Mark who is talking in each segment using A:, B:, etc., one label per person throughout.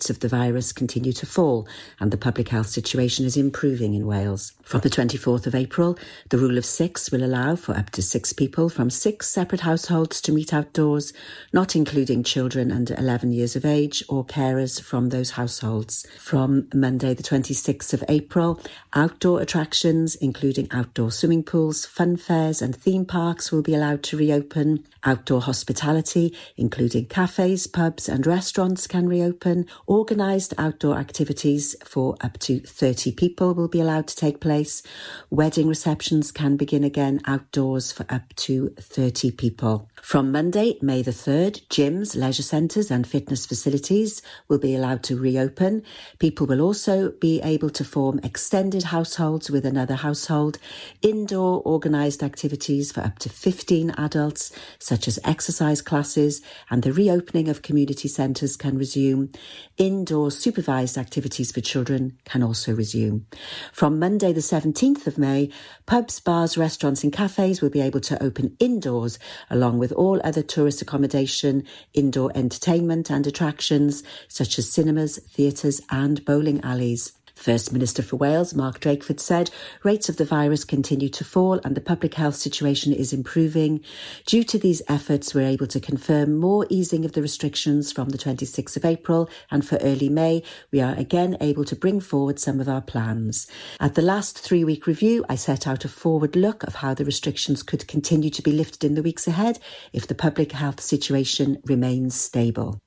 A: rates of the virus continue to fall and the public health situation is improving in Wales. From the 24th of April, the rule of six will allow for up to six people from six separate households to meet outdoors, not including children under 11 years of age or carers from those households. From Monday, the 26th of April, outdoor attractions, including outdoor swimming pools, fun fairs and theme parks will be allowed to reopen. Outdoor hospitality, including cafes, pubs and restaurants can reopen. Organised outdoor activities for up to 30 people will be allowed to take place. Wedding receptions can begin again outdoors for up to 30 people. From Monday, May the 3rd, gyms, leisure centres and fitness facilities will be allowed to reopen. People will also be able to form extended households with another household, indoor organised activities for up to 15 adults, such as exercise classes, and the reopening of community centres can resume. Indoor supervised activities for children can also resume. From Monday, the 17th of May, pubs, bars, restaurants, and cafes will be able to open indoors along with all other tourist accommodation, indoor entertainment and attractions such as cinemas, theatres and bowling alleys. First Minister for Wales, Mark Drakeford, said rates of the virus continue to fall and the public health situation is improving. Due to these efforts, we're able to confirm more easing of the restrictions from the 26th of April and for early May, we are again able to bring forward some of our plans. At the last three week review, I set out a forward look of how the restrictions could continue to be lifted in the weeks ahead if the public health situation remains stable.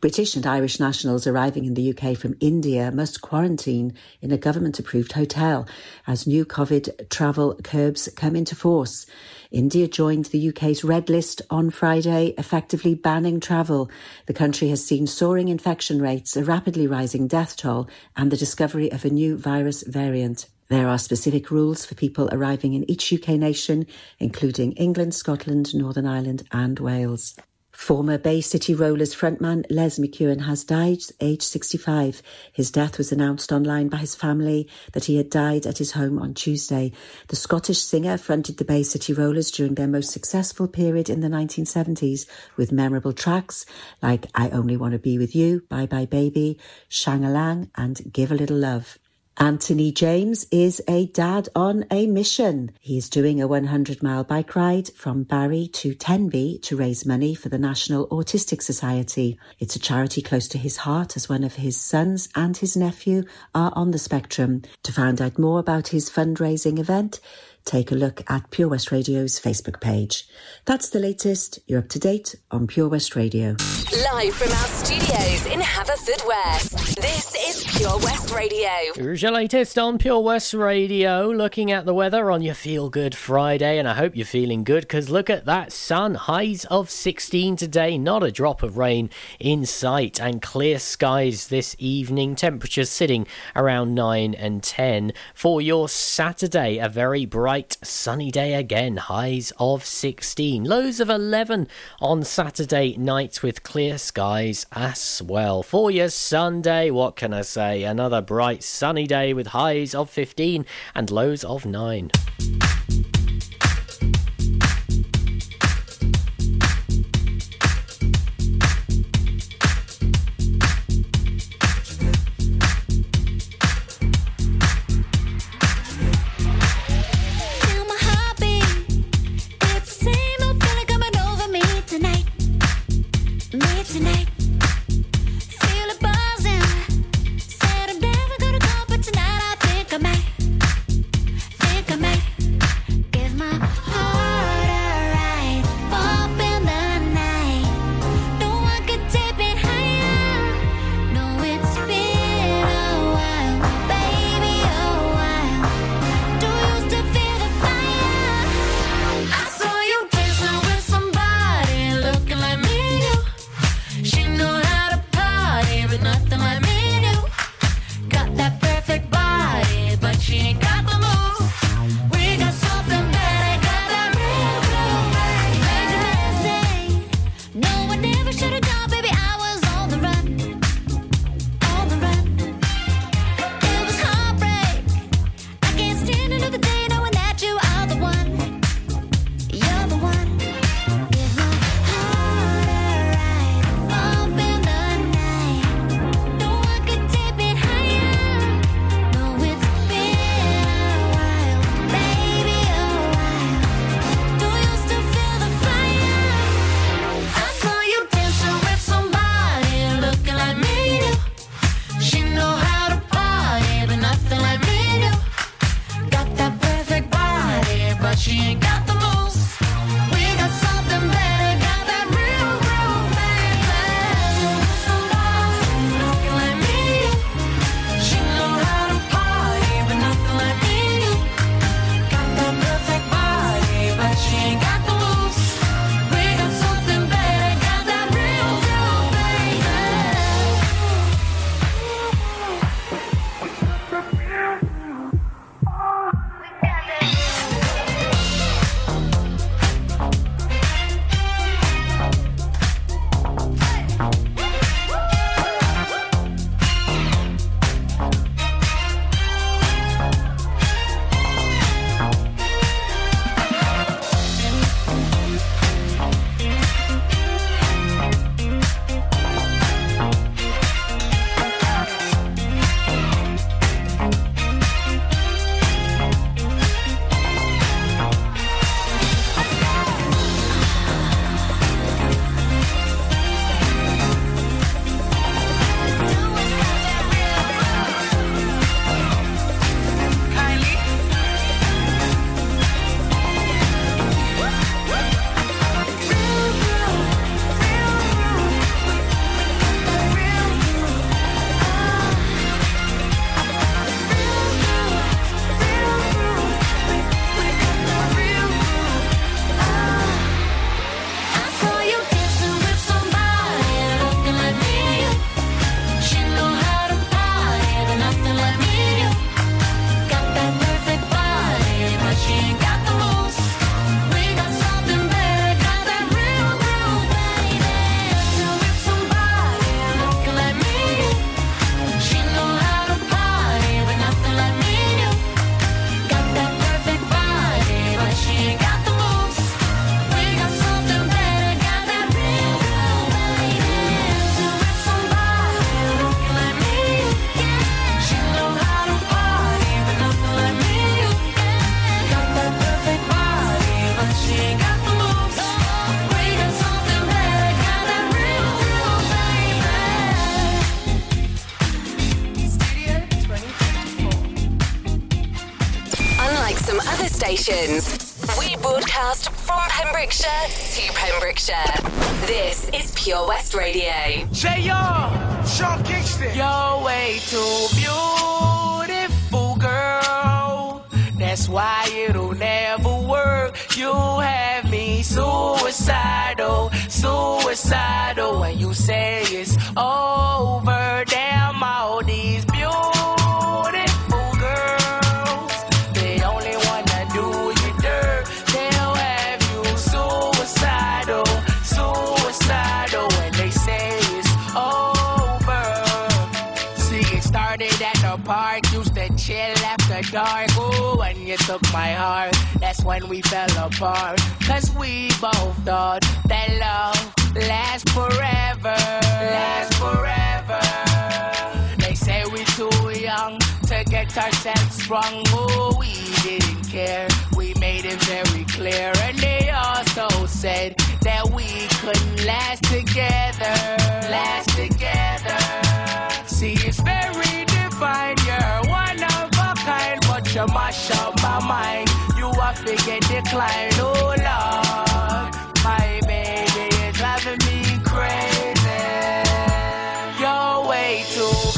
A: British and Irish nationals arriving in the UK from India must quarantine in a government approved hotel as new COVID travel curbs come into force. India joined the UK's red list on Friday, effectively banning travel. The country has seen soaring infection rates, a rapidly rising death toll, and the discovery of a new virus variant. There are specific rules for people arriving in each UK nation, including England, Scotland, Northern Ireland, and Wales. Former Bay City Rollers frontman Les McKeown has died, aged 65. His death was announced online by his family that he had died at his home on Tuesday. The Scottish singer fronted the Bay City Rollers during their most successful period in the 1970s with memorable tracks like I Only Want to Be With You, Bye Bye Baby, Shang-a-Lang and Give a Little Love. Anthony James is a dad on a mission. He's doing a 100 mile bike ride from Barry to Tenby to raise money for the National Autistic Society. It's a charity close to his heart as one of his sons and his nephew are on the spectrum. To find out more about his fundraising event, take a look at Pure West Radio's Facebook page. That's the latest. You're up to date on Pure West Radio.
B: Live from our studios in Haverfordwest, this is Pure West Radio.
C: Here's your latest on Pure West Radio. Looking at the weather on your Feel Good Friday, and I hope you're feeling good because look at that sun. Highs of 16 today, not a drop of rain in sight, and clear skies this evening. Temperatures sitting around 9 and 10. For your Saturday, a very bright bright sunny day again, highs of 16, lows of 11 on Saturday night with clear skies as well. For your Sunday, what can I say? Another bright sunny day with highs of 15 and lows of 9.
B: she ain't got stations. We broadcast from Pembrokeshire to Pembrokeshire. This is Pure West Radio.
D: Say yo, Sean Kingston. You're way too beautiful, girl. That's why it'll never work. You have me suicidal, suicidal when you say it's over. My heart, that's when we fell apart. Cause we both thought that love lasts forever. Lasts forever. They say we're too young to get ourselves sprung. Oh, we didn't care. We made it very clear. And they also said that we couldn't last together. Last together. See, it's very divine. You're one of you mash up my mind. Eh. You are figure decline. Oh, Lord. My baby is driving me crazy. You're way too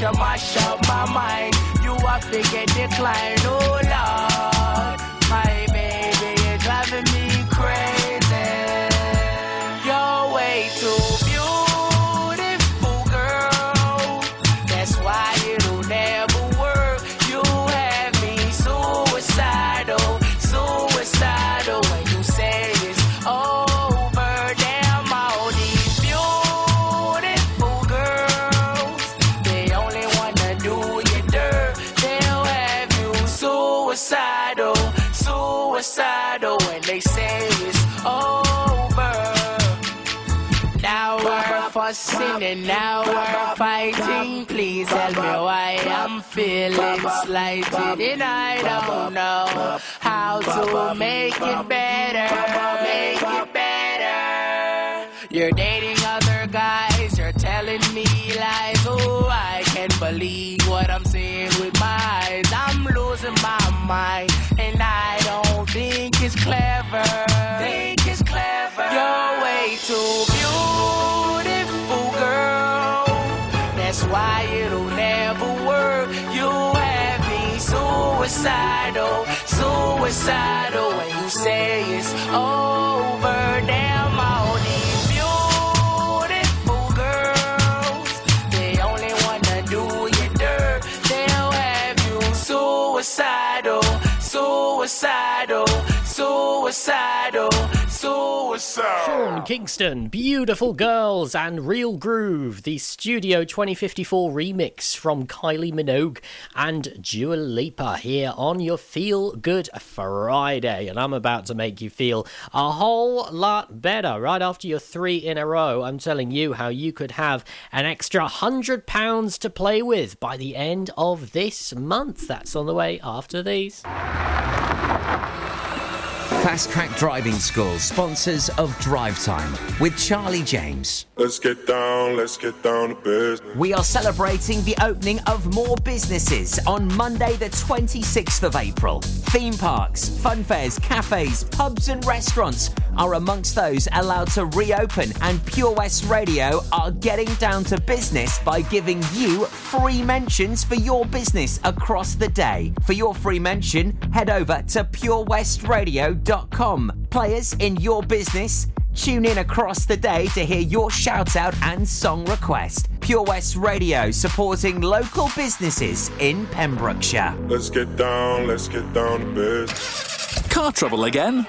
D: you mash up my mind. You have to get declined. Oh, Lord. My baby is driving me and now we're fighting. Please tell me why I'm feeling slighted and I don't know how to make it better. Make it better. You're dating other guys, you're telling me lies. Oh, I can't believe what I'm seeing with my eyes. I'm losing my mind and I don't think it's clever. Suicidal, oh, suicidal oh, when you say it's over. Damn all these beautiful girls. They only wanna do you dirt. They'll have you suicidal, suicidal, suicidal, suicidal.
C: Sean Kingston, Beautiful Girls, and Real Groove, the Studio 2054 remix from Kylie Minogue and Dua Lipa here on your Feel Good Friday. And I'm about to make you feel a whole lot better right after your three in a row. I'm telling you how you could have an extra £100 to play with by the end of this month. That's on the way after these.
E: Fast Track Driving School, sponsors of Drive Time with Charlie James.
F: Let's get down, let's get down to business.
E: We are celebrating the opening of more businesses on Monday, the 26th of April. Theme parks, fun fairs, cafes, pubs, and restaurants are amongst those allowed to reopen, and Pure West Radio are getting down to business by giving you free mentions for your business across the day. For your free mention, head over to purewestradio.com. Players in your business, tune in across the day to hear your shout out and song request. Pure West Radio supporting local businesses in Pembrokeshire.
F: Let's get down, let's get down to business.
G: Car trouble again?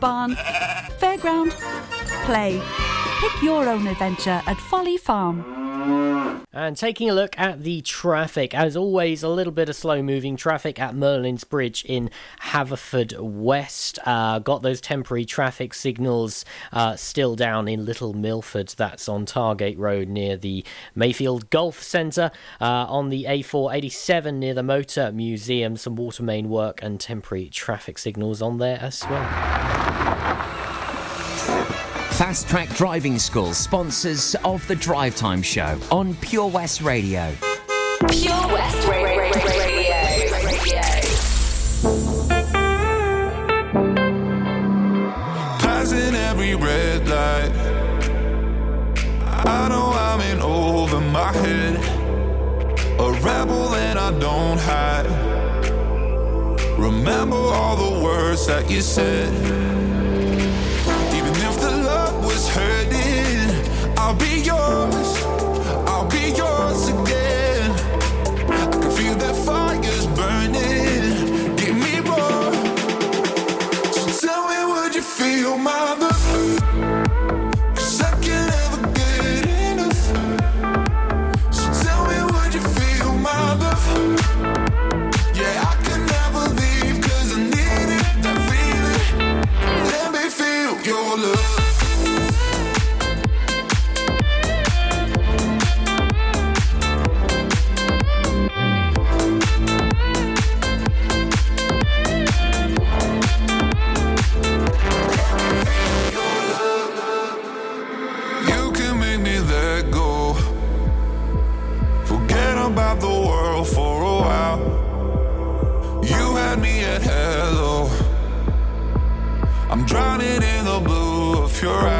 H: barn, fairground, play. Pick your own adventure at Folly Farm.
C: And taking a look at the traffic, as always, a little bit of slow moving traffic at Merlin's Bridge in Haverford West. Uh, got those temporary traffic signals uh, still down in Little Milford, that's on Targate Road near the Mayfield Golf Centre. Uh, on the A487 near the Motor Museum, some water main work and temporary traffic signals on there as well.
E: Fast Track Driving School, sponsors of the Drive Time Show on Pure West Radio.
B: Pure West Radio.
F: Passing every red light. I know I'm in over my head. A rebel and I don't hide. Remember all the words that you said. I'll be yours. I'll be yours again. I can feel that fire's burning. Give me more. So tell me, would you feel my blue of your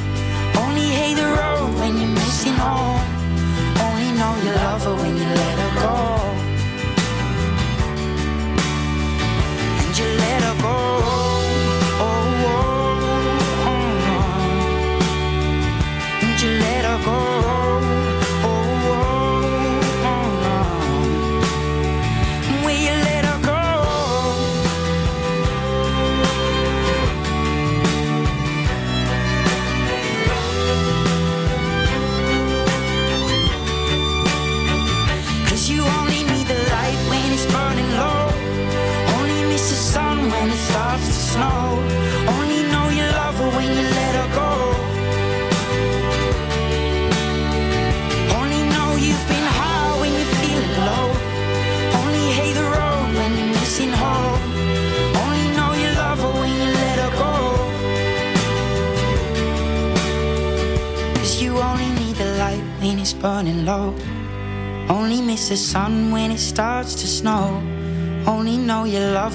I: Hate the road when you're missing home. Only know you love her when you let her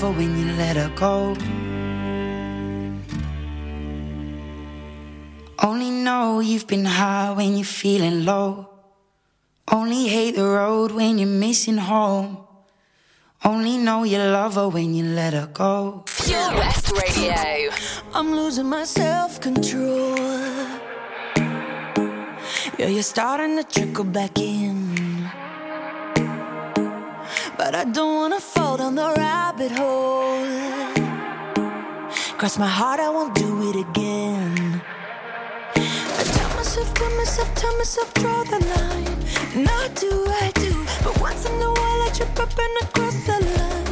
I: know you love her when you let her go. Only know you've been high when you're feeling low. Only hate the road when you're missing home. Only know you love her when you let her go.
B: Pure West Radio.
J: I'm losing my self control. Yeah, you're starting to trickle back in. But I don't wanna fall down the rabbit hole. Cross my heart, I won't do it again. I tell myself, tell myself, tell myself, draw the line. I do, I do. But once in a while, I trip up and I cross the line.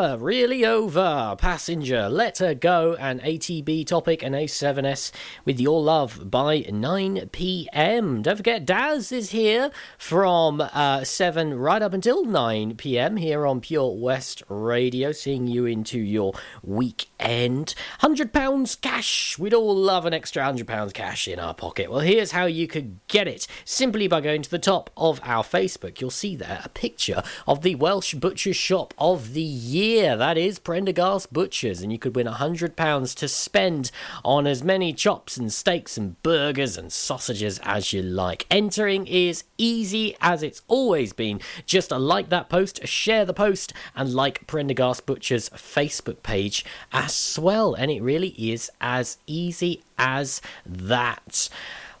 J: Never really over.
C: Passenger, Let Her Go, and ATB Topic and A7S with Your Love by 9 pm. Don't forget, Daz is here from uh, 7 right up until 9 pm here on Pure West Radio, seeing you into your weekend. £100 cash. We'd all love an extra £100 cash in our pocket. Well, here's how you could get it simply by going to the top of our Facebook. You'll see there a picture of the Welsh Butcher Shop of the Year. That is Prendergast Butchers, and you could win £100 to spend on as many chops and steaks and burgers and sausages as you like. Entering is easy as it's always been. Just like that post, share the post, and like Prendergast Butchers Facebook page as well. And it really is as easy as that.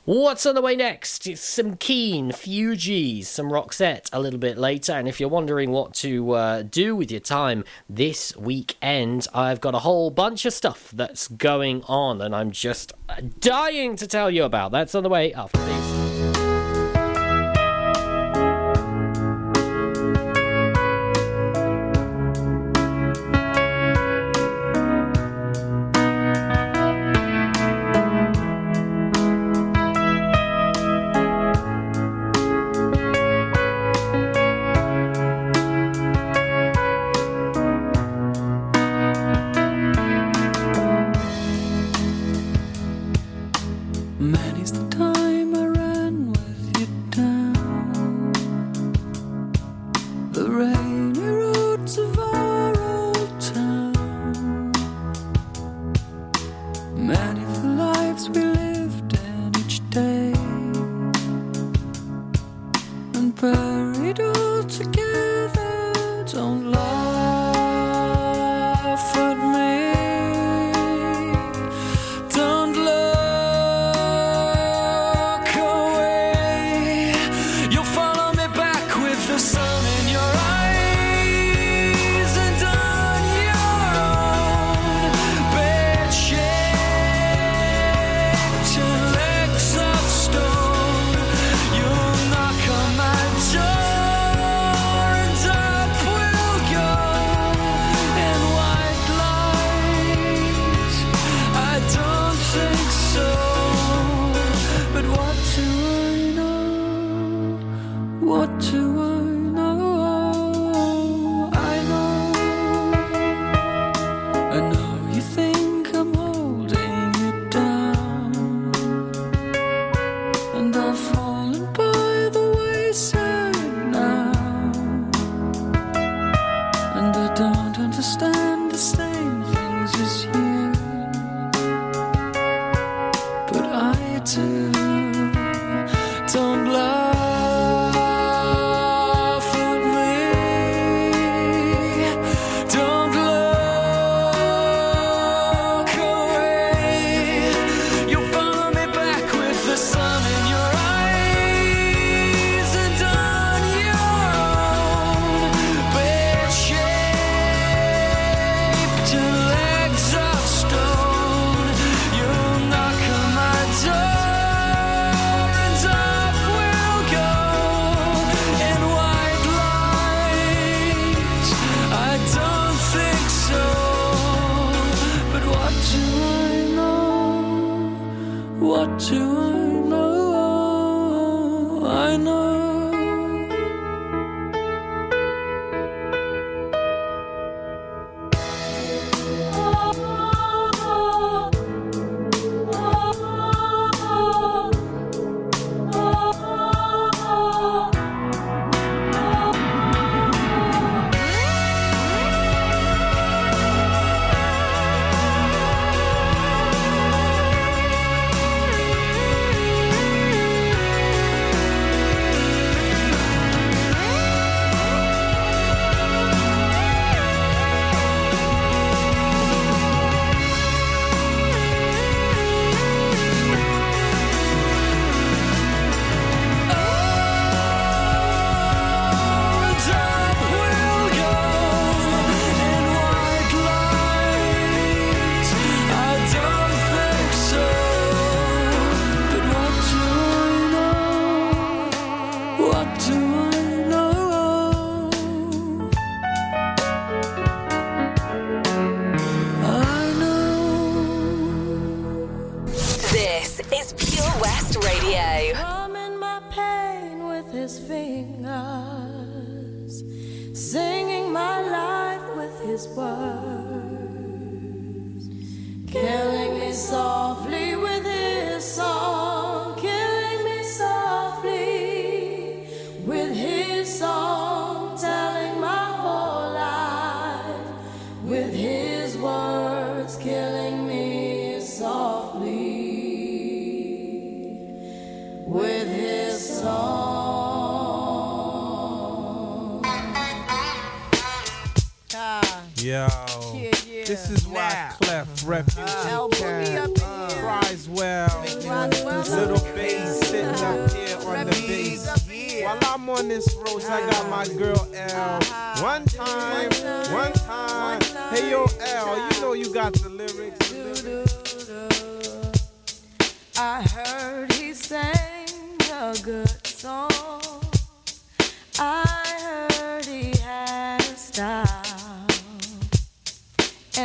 C: What's on the way next? It's some Keane, Fugees, some Roxette a little bit later. And if you're wondering what to uh, do with your time this weekend, I've got a whole bunch of stuff that's going on, and I'm just dying to tell you about. That's on the way after these.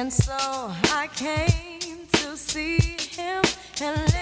K: And so I came to see him and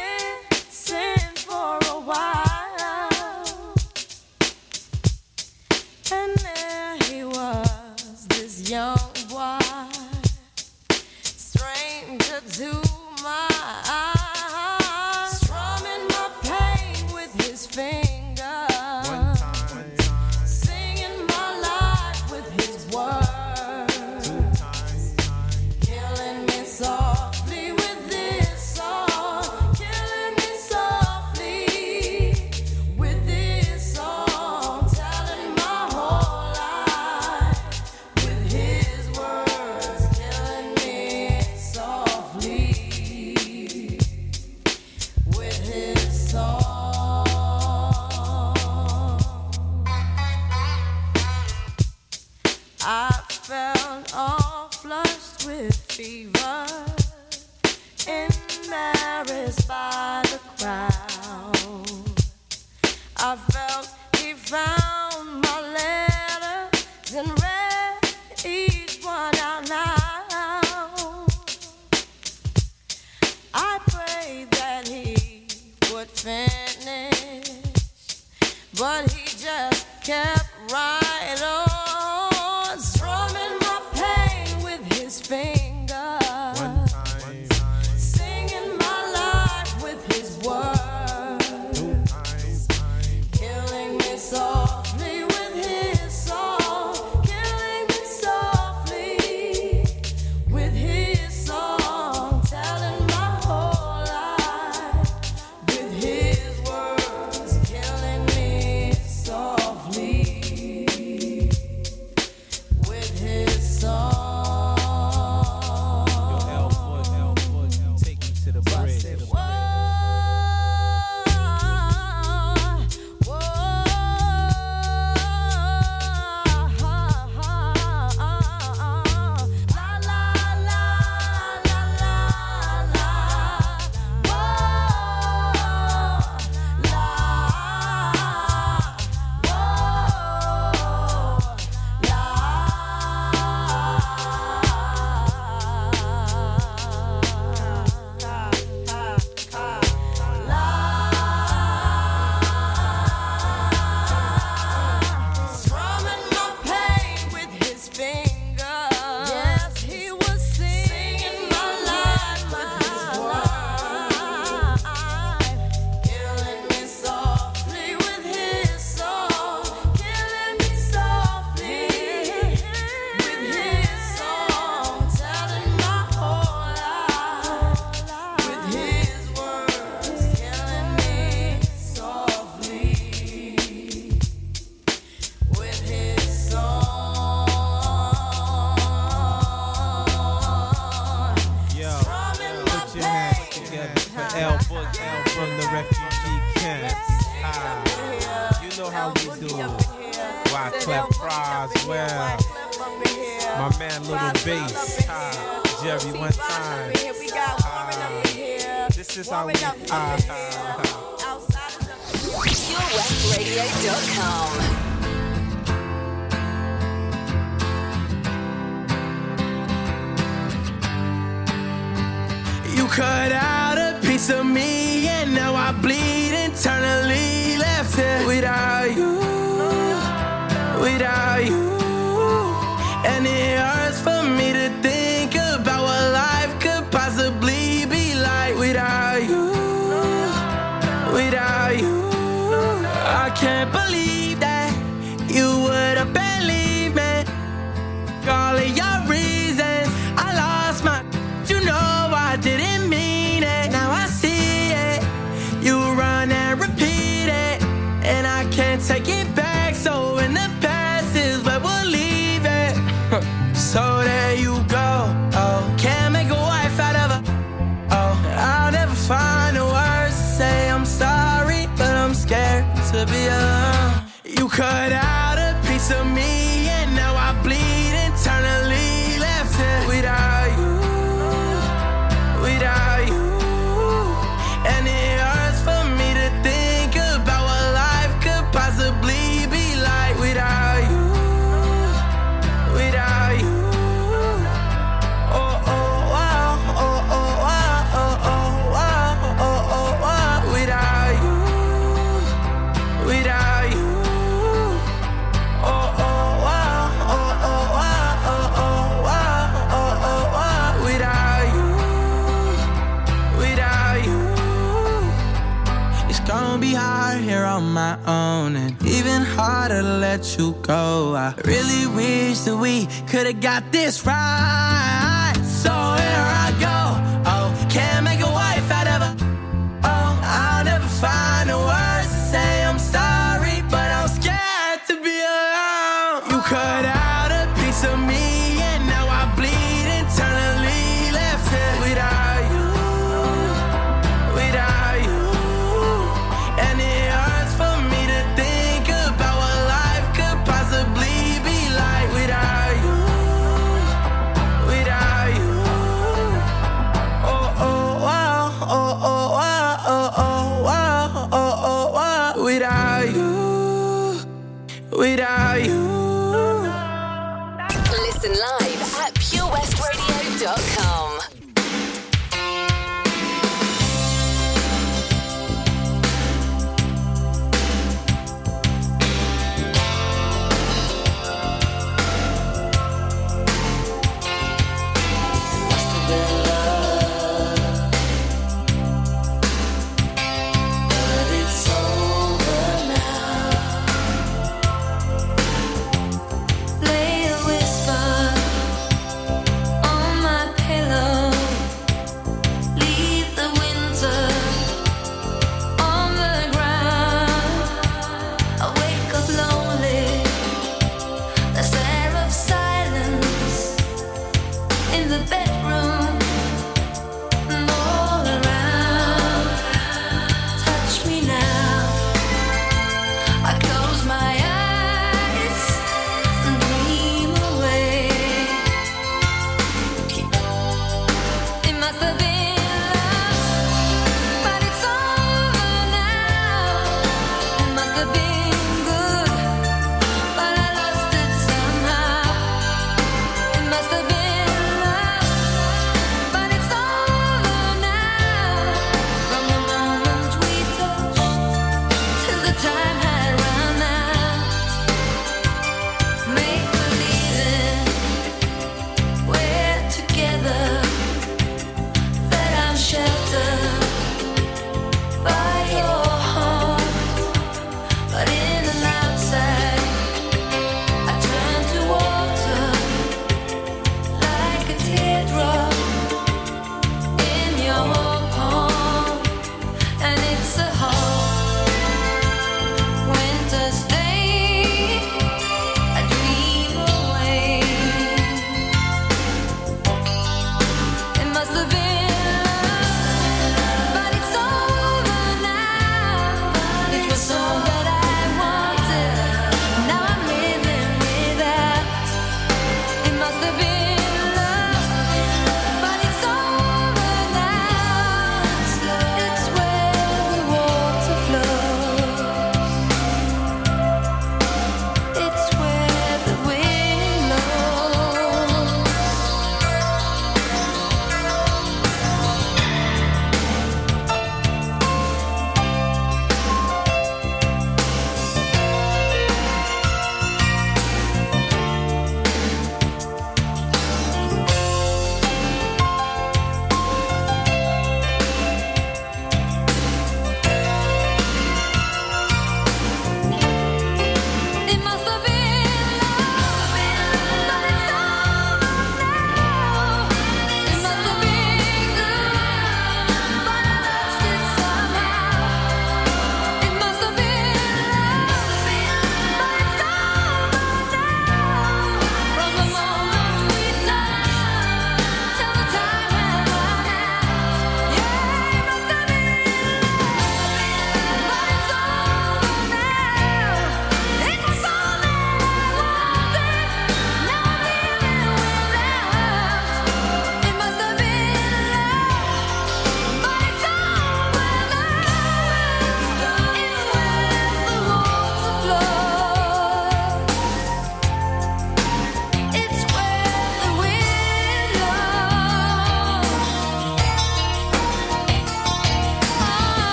L: could control. I really wish that we could have got this right. So without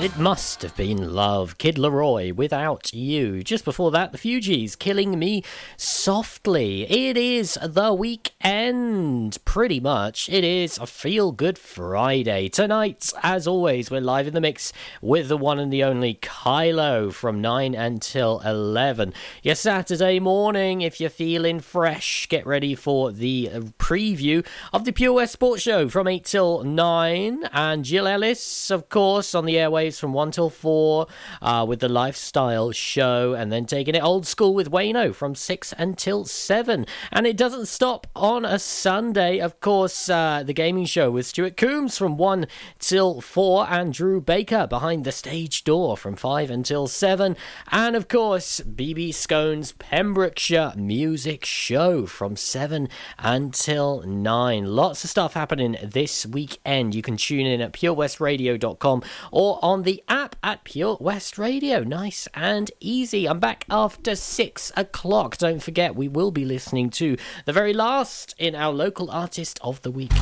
L: It
C: must have been love. Kid LAROI, without you. Just before that, the Fugees, killing me softly. It is the weekend, pretty much. It is a feel good Friday. Tonight, as always, we're live in the mix with the one and the only Kylo from 9 until 11. Your Saturday morning, if you're feeling fresh, get ready for the uh, preview of the Pure West Sports Show from 8 till 9. And Jill Ellis, of course, on the airwaves from 1 till 4 uh, with the lifestyle show, and then taking it old school with Wayno from 6 until 7. And it doesn't stop on a Sunday, of course, uh, the gaming show with Stuart Coombs from 1 till 4, and Drew Baker behind the stage door from 5 until 7. And of course, BB Scone's Pembrokeshire Music Show from 7 until 9. Lots of stuff happening this weekend. You can tune in at purewestradio.com or on the app at Pure West Radio. Nice and easy. I'm back after 6 o'clock. Don't forget, we will be listening to the very last in our local artist of the week.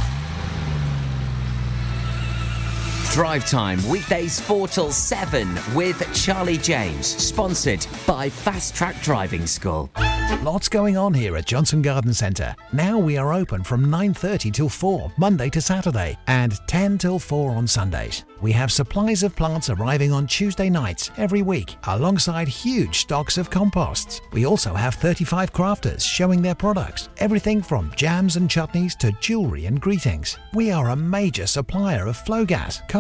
E: Drive Time, weekdays 4 till 7 with Charlie James, sponsored by Fast Track Driving School.
M: Lots going on here at Johnston Garden Centre. Now we are open from 9:30 till 4 Monday to Saturday and 10 till 4 on Sundays. We have supplies of plants arriving on Tuesday nights every week alongside huge stocks of composts. We also have 35 crafters showing their products, everything from jams and chutneys to jewellery and greetings. We are a major supplier of Flogas,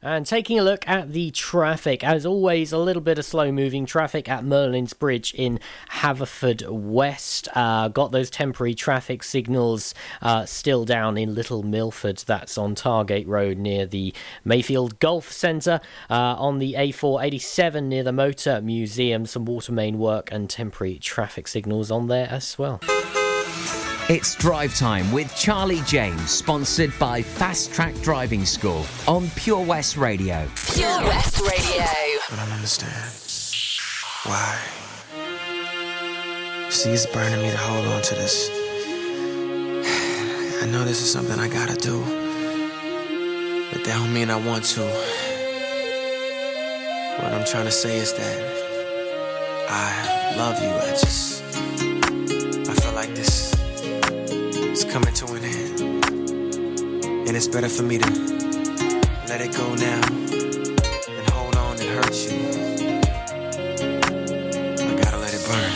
C: And taking a look at the traffic, as always, a little bit of slow moving traffic at Merlin's Bridge in Haverfordwest. Uh, got those temporary traffic signals uh, still down in Little Milford, that's on Targate Road near the Mayfield Golf Centre. Uh, on the A487 near the Motor Museum, some water main work and temporary traffic signals on there as well.
E: It's Drive Time with Charlie James, sponsored by Fast Track Driving School on Pure West Radio.
B: Pure West Radio.
N: I don't understand. Why? See, it's burning me to hold on to this. I know this is something I gotta do, but that don't mean I want to. What I'm trying to say is that I love you. I just, it's better for me to let it go now and hold on and hurt you. I gotta let it burn.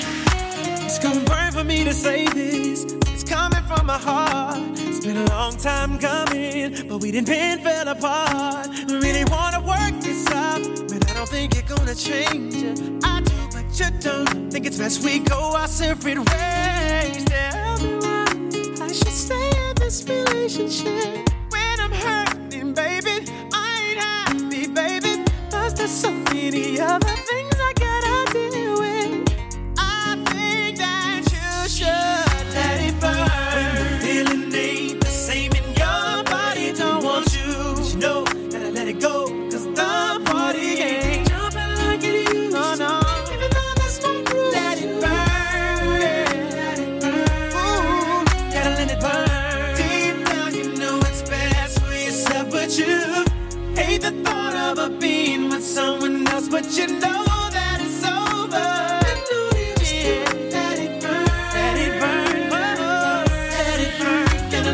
O: It's gonna burn for me to say this. It's coming from my heart. It's been a long time coming, but we didn't been fell apart. We really wanna work this out, but I don't think you're gonna change it. I do, but you don't. Think it's best we go our separate ways. Tell me why I should stay in this relationship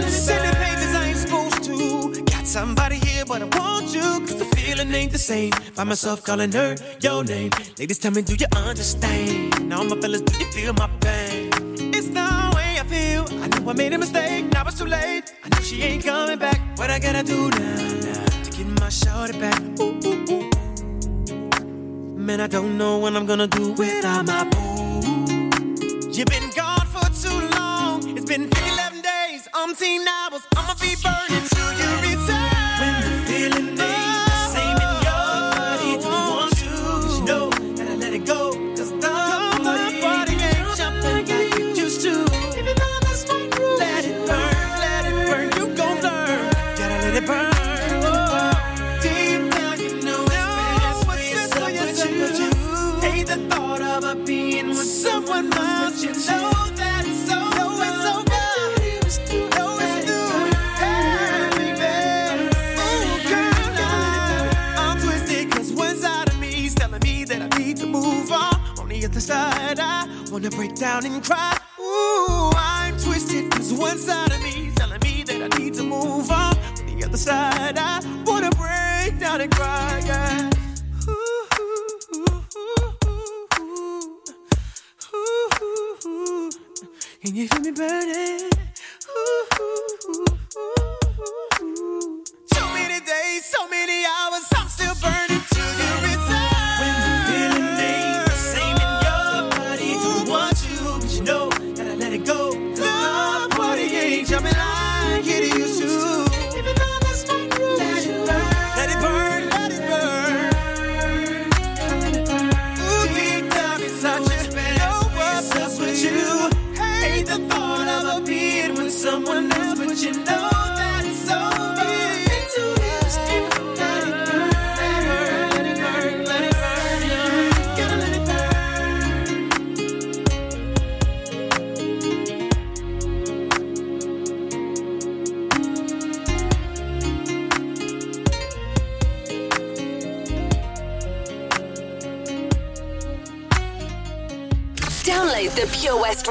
O: Sending pages I ain't supposed to. Got somebody here, but I want you, cause the feeling ain't the same. Find myself calling her your name. Ladies, tell me, do you understand? All my fellas, do you feel my pain? It's the way I feel. I knew I made a mistake, now it's too late. I know she ain't coming back. What I gotta do now, now to get my shorty back? Ooh, ooh, ooh. Man, I don't know what I'm gonna do without my boo. You've been gone for too long. It's been 11 days, umpteen hours. I'ma be burning till you return. Wanna break down and cry. Ooh, I'm twisted 'cause one side of me is telling me that I need to move on. The other side, I wanna break down and cry. Yeah. Can you feel me burning?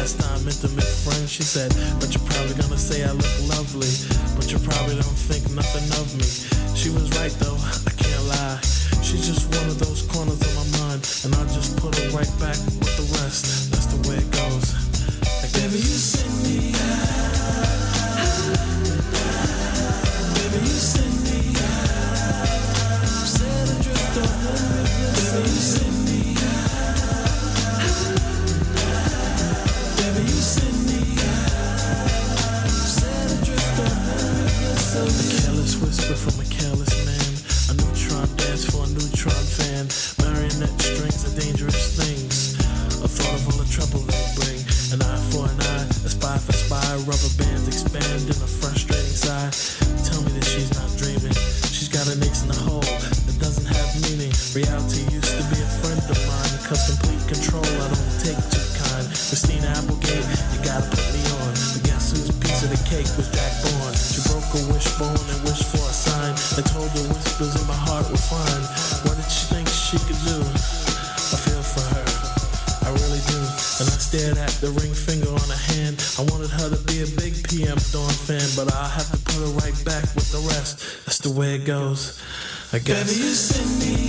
P: last time intimate friend, she said, But you're probably gonna say I look lovely, but you probably don't think nothing of me. She was right though, I can't lie. She's just one of those corners of my mind, and I just put her right back podcast. Baby,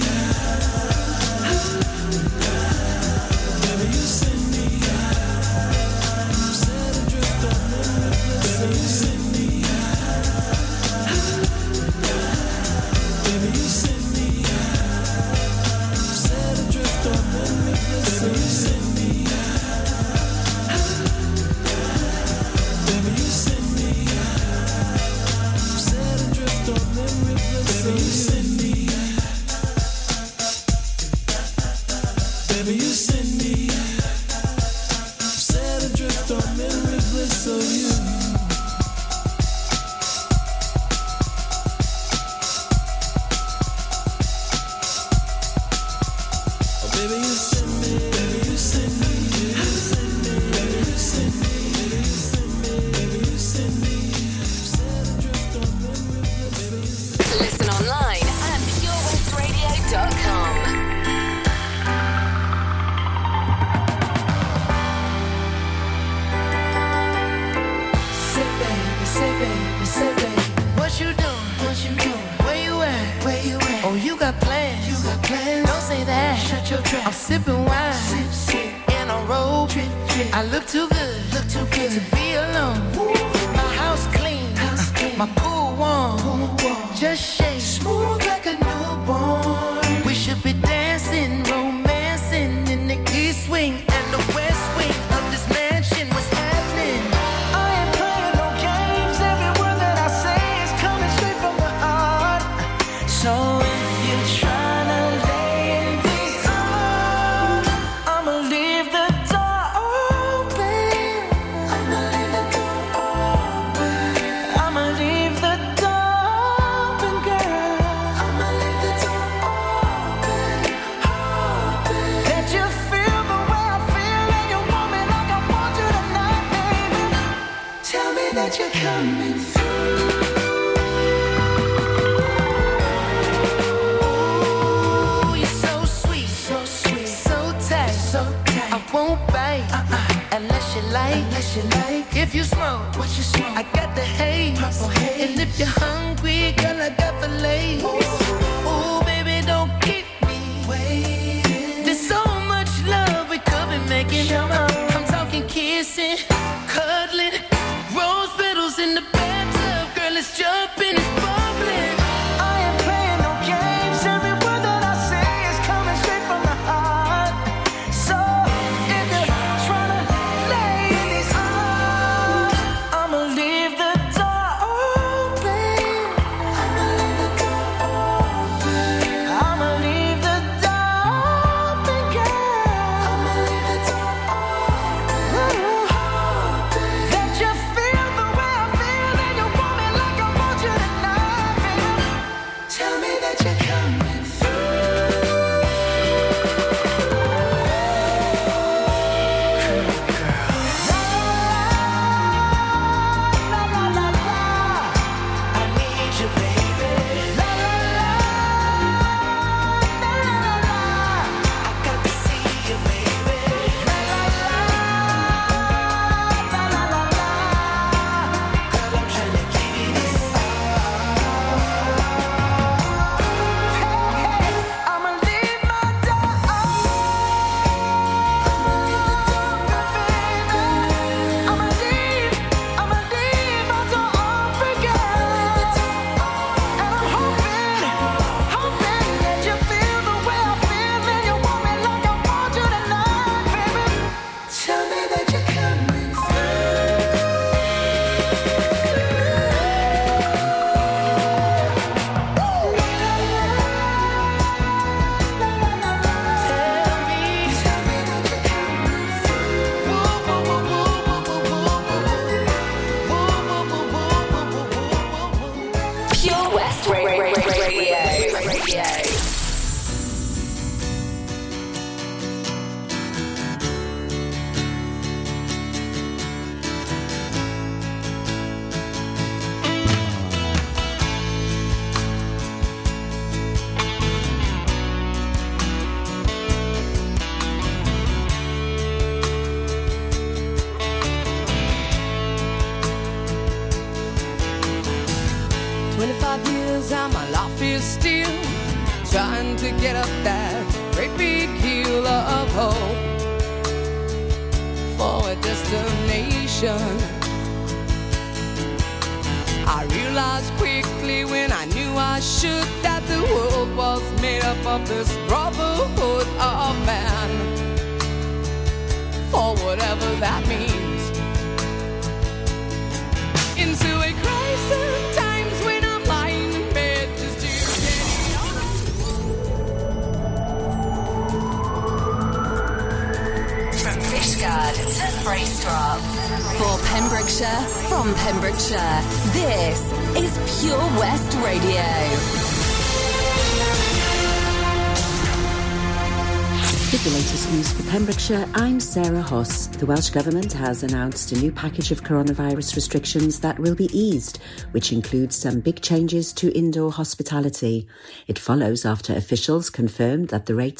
A: costs, the Welsh Government has announced a new package of coronavirus restrictions that will be eased, which includes some big changes to indoor hospitality. It follows after officials confirmed that the rates of